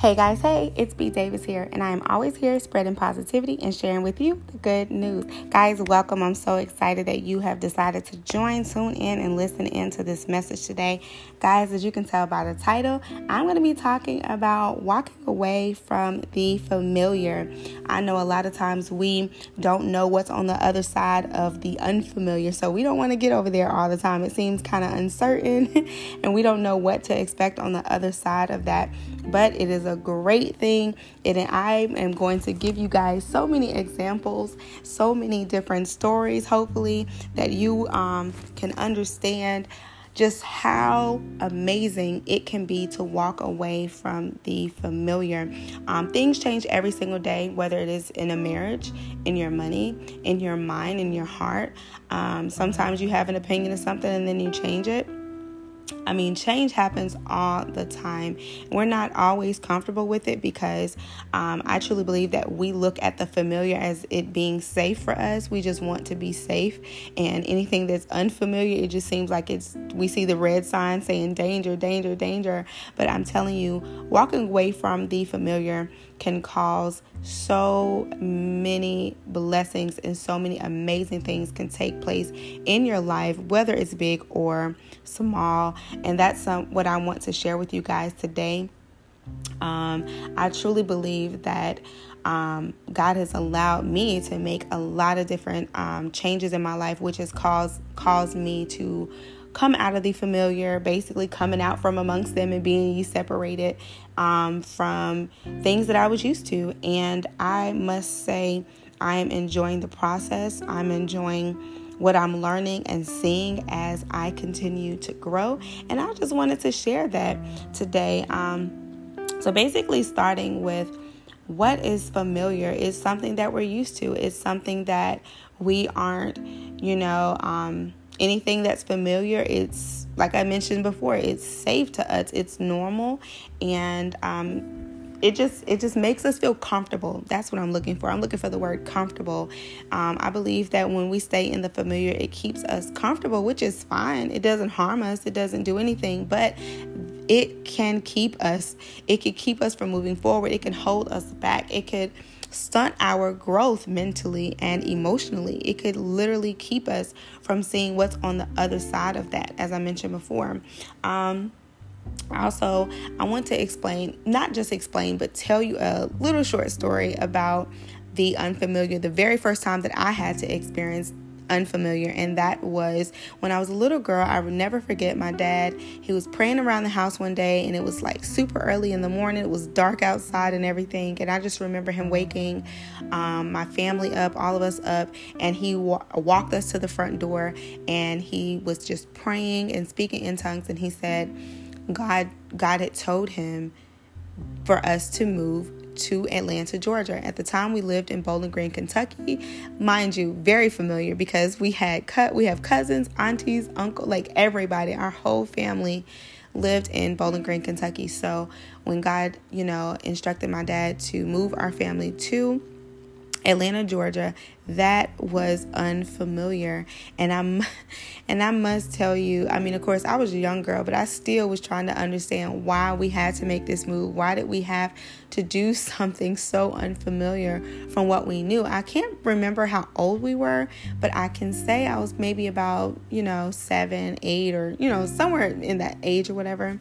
Hey guys, hey, it's B Davis here, and I am always here spreading positivity and sharing with you the good news. Guys, welcome. I'm so excited that you have decided to join, tune in, and listen into this message today. Guys, as you can tell by the title, I'm going to be talking about walking away from the familiar. I know a lot of times we don't know what's on the other side of the unfamiliar, so we don't want to get over there all the time. It seems kind of uncertain, and we don't know what to expect on the other side of that, but it is a great thing. And I am going to give you guys so many examples, so many different stories, hopefully, that you um, can understand just how amazing it can be to walk away from the familiar. Um, things change every single day, whether it is in a marriage, in your money, in your mind, in your heart. Um, sometimes you have an opinion of something and then you change it. I mean, change happens all the time. We're not always comfortable with it because um, I truly believe that we look at the familiar as it being safe for us. We just want to be safe, and anything that's unfamiliar, it just seems like it's we see the red sign saying danger, danger, danger. But I'm telling you, walking away from the familiar can cause so many blessings and so many amazing things can take place in your life, whether it's big or small. And that's um, what I want to share with you guys today. Um, I truly believe that um, God has allowed me to make a lot of different um, changes in my life, which has caused caused me to come out of the familiar, basically coming out from amongst them and being separated um, from things that I was used to. And I must say, I am enjoying the process. I'm enjoying what I'm learning and seeing as I continue to grow. And I just wanted to share that today. Um, so, basically, starting with what is familiar is something that we're used to, it's something that we aren't, you know, um, anything that's familiar it's like i mentioned before it's safe to us it's normal and um, it just it just makes us feel comfortable. That's what i'm looking for. I'm looking for the word comfortable. Um, i believe that when we stay in the familiar it keeps us comfortable which is fine. It doesn't harm us. It doesn't do anything but it can keep us it could keep us from moving forward. It can hold us back. It could stunt our growth mentally and emotionally. It could literally keep us from seeing what's on the other side of that, as I mentioned before. Um, also, I want to explain, not just explain, but tell you a little short story about the unfamiliar. The very first time that I had to experience unfamiliar, and that was when I was a little girl. I would never forget my dad. He was praying around the house one day, and it was like super early in the morning. It was dark outside and everything, and I just remember him waking um, my family up, all of us up, and he wa- walked us to the front door, and he was just praying and speaking in tongues, and he said, "God, God had told him." For us to move to Atlanta, Georgia. At the time, we lived in Bowling Green, Kentucky. Mind you, very familiar because we had cut. We have cousins, aunties, uncle, like everybody. Our whole family lived in Bowling Green, Kentucky. So when God, you know, instructed my dad to move our family to Atlanta, Georgia, that was unfamiliar. And I'm and I must tell you, I mean, of course, I was a young girl, but I still was trying to understand why we had to make this move. Why did we have to do something so unfamiliar from what we knew? I can't remember how old we were, but I can say I was maybe about, you know, seven, eight, or, you know, somewhere in that age or whatever.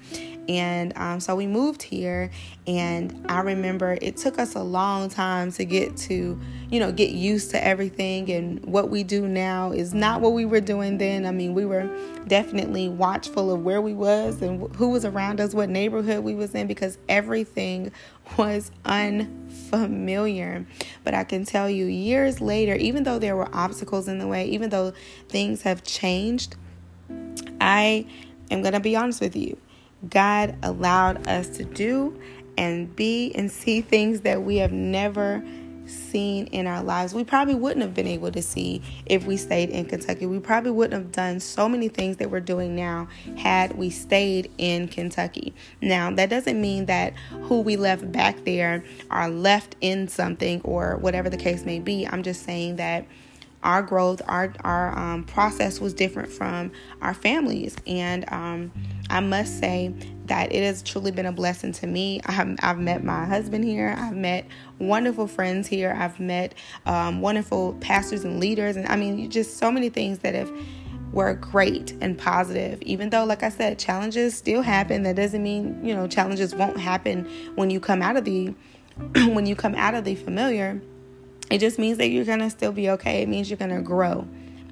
And um, so we moved here, and I remember it took us a long time to get to, you know, get used to everything. And what we do now is not what we were doing then. I mean, we were definitely watchful of where we was and who was around us, what neighborhood we was in, because everything was unfamiliar. But I can tell you, years later, even though there were obstacles in the way, even though things have changed, I am going to be honest with you. God allowed us to do and be and see things that we have never seen in our lives. We probably wouldn't have been able to see if we stayed in Kentucky. We probably wouldn't have done so many things that we're doing now had we stayed in Kentucky. Now, that doesn't mean that who we left back there are left in something or whatever the case may be. I'm just saying that our growth, our our um, process was different from our families, and um, I must say that it has truly been a blessing to me. I've, I've met my husband here. I've met wonderful friends here. I've met um, wonderful pastors and leaders, and I mean, just so many things that have were great and positive. Even though, like I said, challenges still happen. That doesn't mean you know challenges won't happen when you come out of the when you come out of the familiar. It just means that you're gonna still be okay. It means you're gonna grow.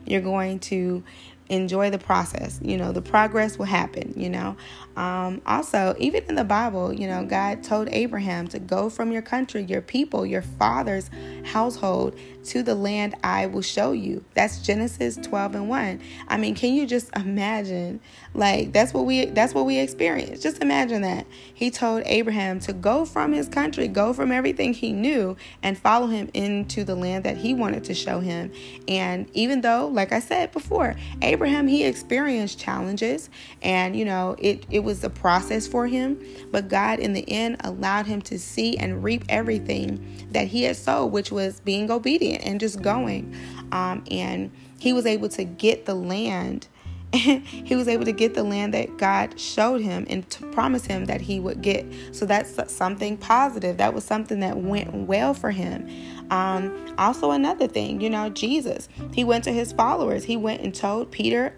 You're going to enjoy the process. You know, the progress will happen, you know. Um, also, even in the Bible, you know, God told Abraham to go from your country, your people, your father's household to the land I will show you. That's Genesis 12 and 1. I mean, can you just imagine? Like that's what we that's what we experienced. Just imagine that. He told Abraham to go from his country, go from everything he knew and follow him into the land that he wanted to show him. And even though, like I said before, Abraham he experienced challenges and you know, it it was a process for him, but God in the end allowed him to see and reap everything that he had sowed, which was being obedient and just going. Um, and he was able to get the land. he was able to get the land that God showed him and to promise him that he would get. So that's something positive. That was something that went well for him. Um, also, another thing, you know, Jesus, he went to his followers. He went and told Peter,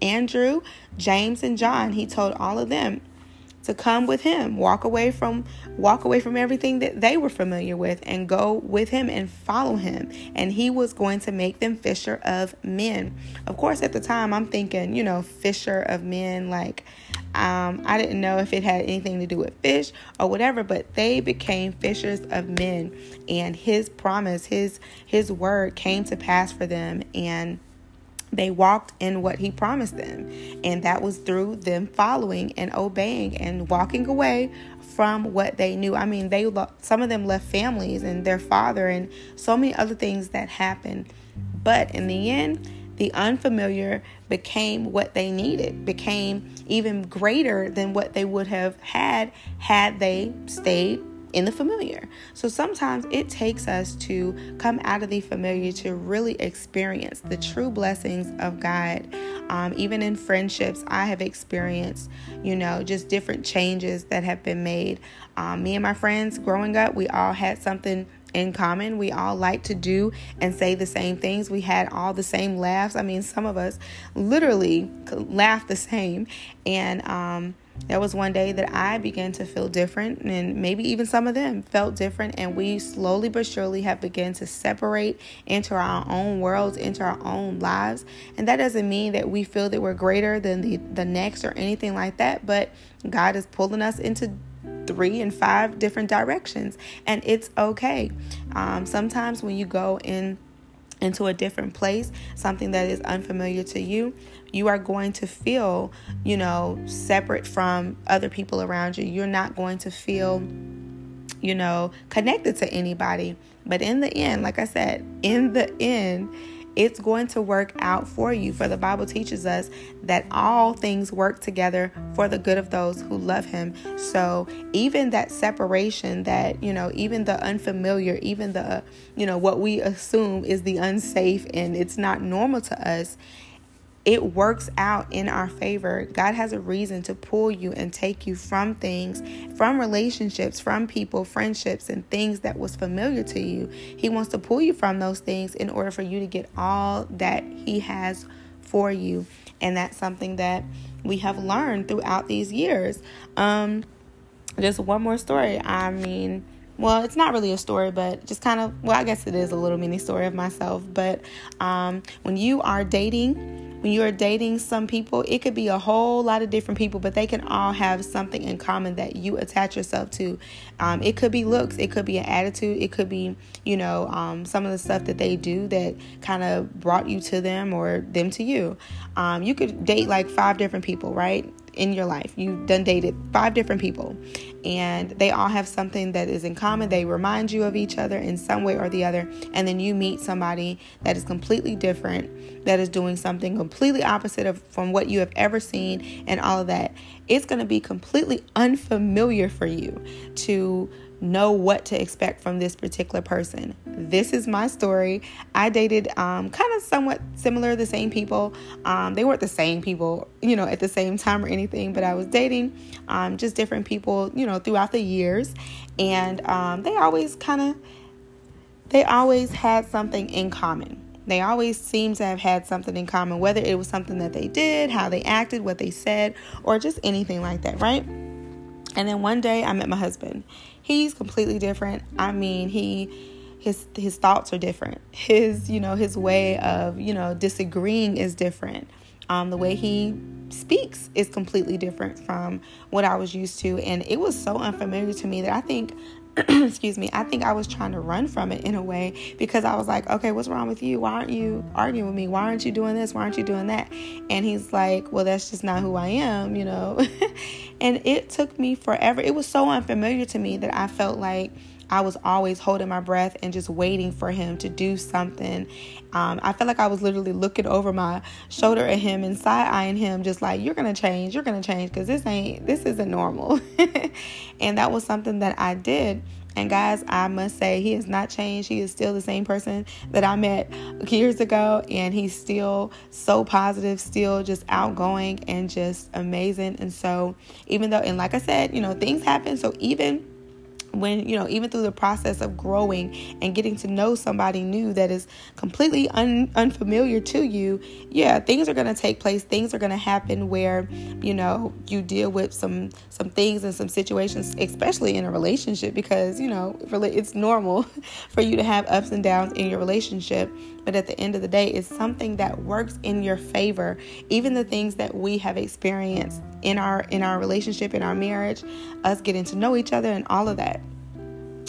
Andrew, James, and John, he told all of them, to come with him walk away from walk away from everything that they were familiar with and go with him and follow him. And he was going to make them fisher of men. Of course at the time i'm thinking you know fisher of men like um, I didn't know if it had anything to do with fish or whatever, but they became fishers of men, and His promise, His His word came to pass for them, and they walked in what he promised them. And that was through them following and obeying and walking away from what they knew. I mean, they some of them left families and their father and so many other things that happened. But in the end, the unfamiliar became what they needed, became even greater than what they would have had had they stayed in the familiar. So sometimes it takes us to come out of the familiar to really experience the true blessings of God. Um, even in friendships, I have experienced, you know, just different changes that have been made. Um, me and my friends growing up, we all had something in common. We all like to do and say the same things. We had all the same laughs. I mean, some of us literally laugh the same. And, um, there was one day that I began to feel different, and maybe even some of them felt different, and we slowly but surely have begun to separate into our own worlds, into our own lives. And that doesn't mean that we feel that we're greater than the, the next or anything like that, but God is pulling us into three and five different directions, and it's okay. Um, sometimes when you go in into a different place, something that is unfamiliar to you, you are going to feel, you know, separate from other people around you. You're not going to feel, you know, connected to anybody. But in the end, like I said, in the end, it's going to work out for you. For the Bible teaches us that all things work together for the good of those who love Him. So even that separation, that, you know, even the unfamiliar, even the, you know, what we assume is the unsafe and it's not normal to us, it works out in our favor. God has a reason to pull you and take you from things, from relationships, from people, friendships, and things that was familiar to you. He wants to pull you from those things in order for you to get all that He has for you. And that's something that we have learned throughout these years. Um, just one more story. I mean, well, it's not really a story, but just kind of, well, I guess it is a little mini story of myself. But um, when you are dating, when you are dating some people, it could be a whole lot of different people, but they can all have something in common that you attach yourself to. Um, it could be looks, it could be an attitude, it could be, you know, um, some of the stuff that they do that kind of brought you to them or them to you. Um, you could date like five different people, right? In your life. You've done dated five different people, and they all have something that is in common. They remind you of each other in some way or the other. And then you meet somebody that is completely different, that is doing something completely opposite of from what you have ever seen, and all of that. it's going to be completely unfamiliar for you to know what to expect from this particular person. This is my story. I dated um, kind of somewhat similar, the same people. Um, they weren't the same people, you know, at the same time or anything, but I was dating um, just different people, you know, throughout the years. And um, they always kind of, they always had something in common. They always seem to have had something in common, whether it was something that they did, how they acted, what they said, or just anything like that, right? And then one day I met my husband. He's completely different. I mean, he his his thoughts are different. His, you know, his way of, you know, disagreeing is different. Um, the way he speaks is completely different from what I was used to. And it was so unfamiliar to me that I think excuse me, I think I was trying to run from it in a way because I was like, okay, what's wrong with you? Why aren't you arguing with me? Why aren't you doing this? Why aren't you doing that? And he's like, well, that's just not who I am, you know? and it took me forever. It was so unfamiliar to me that I felt like, I was always holding my breath and just waiting for him to do something. Um, I felt like I was literally looking over my shoulder at him and side eyeing him, just like, You're gonna change, you're gonna change, because this ain't, this isn't normal. and that was something that I did. And guys, I must say, he has not changed. He is still the same person that I met years ago, and he's still so positive, still just outgoing and just amazing. And so, even though, and like I said, you know, things happen. So, even when you know even through the process of growing and getting to know somebody new that is completely un- unfamiliar to you yeah things are going to take place. Things are going to happen where you know you deal with some some things and some situations especially in a relationship because you know it's normal for you to have ups and downs in your relationship but at the end of the day it's something that works in your favor even the things that we have experienced in our in our relationship in our marriage us getting to know each other and all of that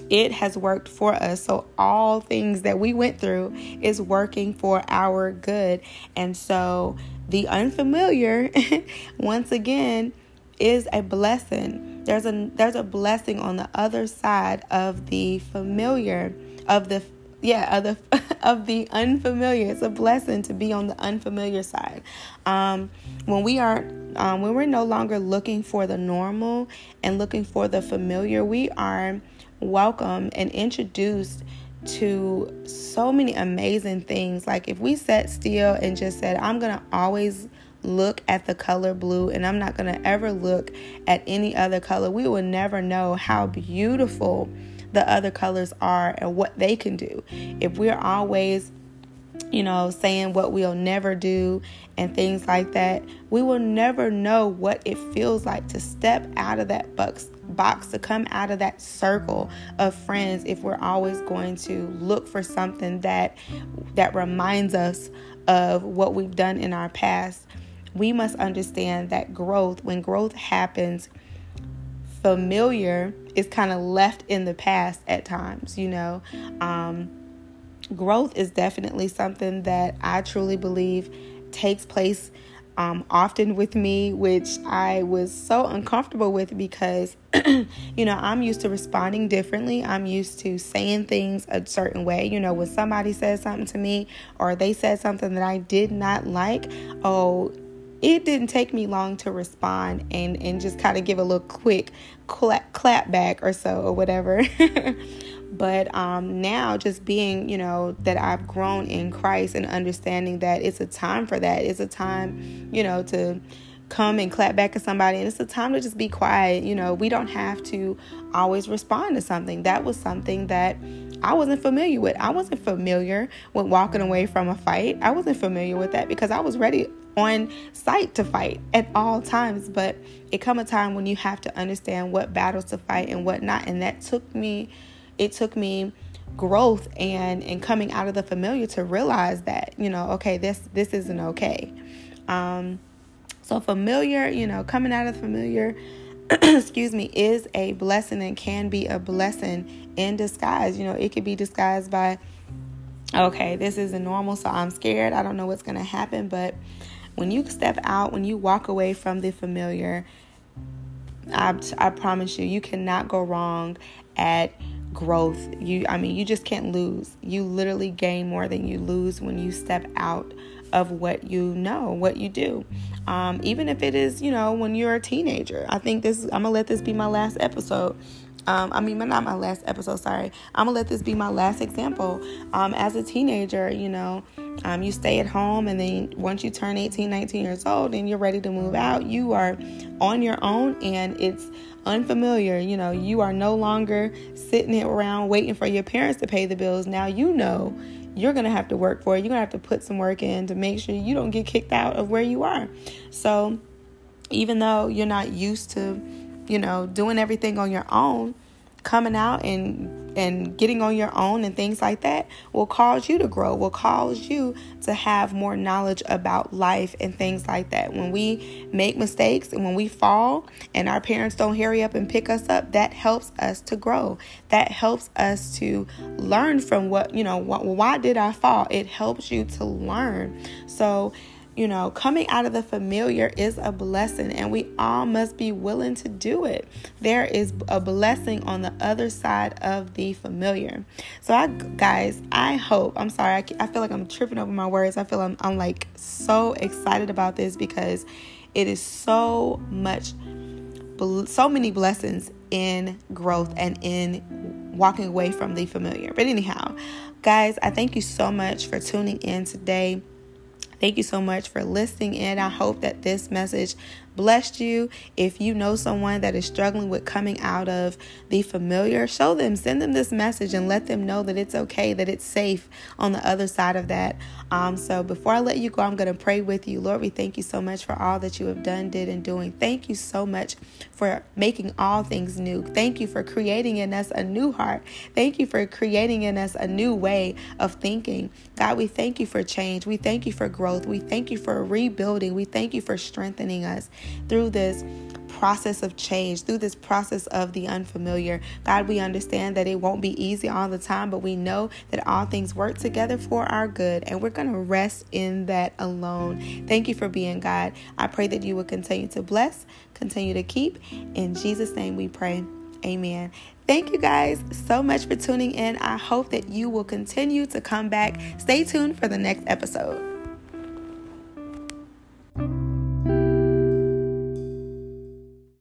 it has worked for us. So, all things that we went through is working for our good. And so, the unfamiliar, once again, is a blessing. There's a there's a blessing on the other side of the familiar of the yeah of the of the unfamiliar. It's a blessing to be on the unfamiliar side. Um, when we are um, when we're no longer looking for the normal and looking for the familiar, we are welcome and introduced to so many amazing things. Like if we sat still and just said, I'm to always look at the color blue and I'm not going to ever look at any other color, we will never know how beautiful the other colors are and what they can do. If we're always you know, saying what we'll never do and things like that, we will never know what it feels like to step out of that box, box to come out of that circle of friends if we're always going to look for something that that reminds us of what we've done in our past. We must understand that growth, when growth happens, familiar is kind of left in the past at times, you know. Um, growth is definitely something that I truly believe takes place um, often with me, which I was so uncomfortable with because, you know, I'm used to responding differently. I'm used to saying things a certain way. You know, when somebody says something to me or they said something that I did not like, oh, it didn't take me long to respond and, and just kind of give a little quick clap, clap back or so or whatever. But um, now, just being, you know, that I've grown in Christ and understanding that it's a time for that. It's a time, you know, to come and clap back at somebody and it's a time to just be quiet you know we don't have to always respond to something that was something that i wasn't familiar with i wasn't familiar with walking away from a fight. I wasn't familiar with that because i was ready on sight to fight at all times. But it come a time when you have to understand what battles to fight and what not. And that took me it took me growth and and coming out of the familiar to realize that you know okay this this isn't okay. Um so familiar you know coming out of familiar excuse me is a blessing and can be a blessing in disguise you know it could be disguised by okay this isn't normal so i'm scared i don't know what's going to happen but when you step out when you walk away from the familiar I, I promise you you cannot go wrong at growth. You I mean, you just can't lose. You literally gain more than you lose when you step out of what you know, what you do. Um, even if it is, you know, when you're a teenager. I think this, I'm to let this be my last episode. Um, I mean, not my last episode, sorry. I'm to let this be my last example. Um, as a teenager, you know, um, you stay at home, and then once you turn 18, 19 years old, and you're ready to move out, you are on your own, and it's unfamiliar. You know, you are no longer sitting around waiting for your parents to pay the bills. Now you know you're going to have to work for it. You're going to have to put some work in to make sure you don't get kicked out of where you are. So, even though you're not used to, you know, doing everything on your own, coming out and and getting on your own and things like that will cause you to grow, will cause you to have more knowledge about life and things like that. When we make mistakes and when we fall and our parents don't hurry up and pick us up, that helps us to grow. That helps us to learn from what, you know, why did I fall? It helps you to learn. So, you know, coming out of the familiar is a blessing, and we all must be willing to do it. There is a blessing on the other side of the familiar. So, I, guys, I hope, I'm sorry, I, I feel like I'm tripping over my words. I feel I'm, I'm like so excited about this because it is so much, so many blessings in growth and in walking away from the familiar. But, anyhow, guys, I thank you so much for tuning in today. Thank you so much for listening in. I hope that this message blessed you. If you know someone that is struggling with coming out of the familiar, show them, send them this message and let them know that it's okay, that it's safe on the other side of that. Um, so before I let you go, I'm going to pray with you. Lord, we thank you so much for all that you have done, did, and doing. Thank you so much for making all things new. Thank you for creating in us a new heart. Thank you for creating in us a new way of thinking. God, we thank you for change. We thank you for growth. We thank you for rebuilding. We thank you for strengthening us through this process of change, through this process of the unfamiliar. God, we understand that it won't be easy all the time, but we know that all things work together for our good, and we're going to rest in that alone. Thank you for being God. I pray that you will continue to bless, continue to keep. In Jesus' name we pray. Amen. Thank you guys so much for tuning in. I hope that you will continue to come back. Stay tuned for the next episode.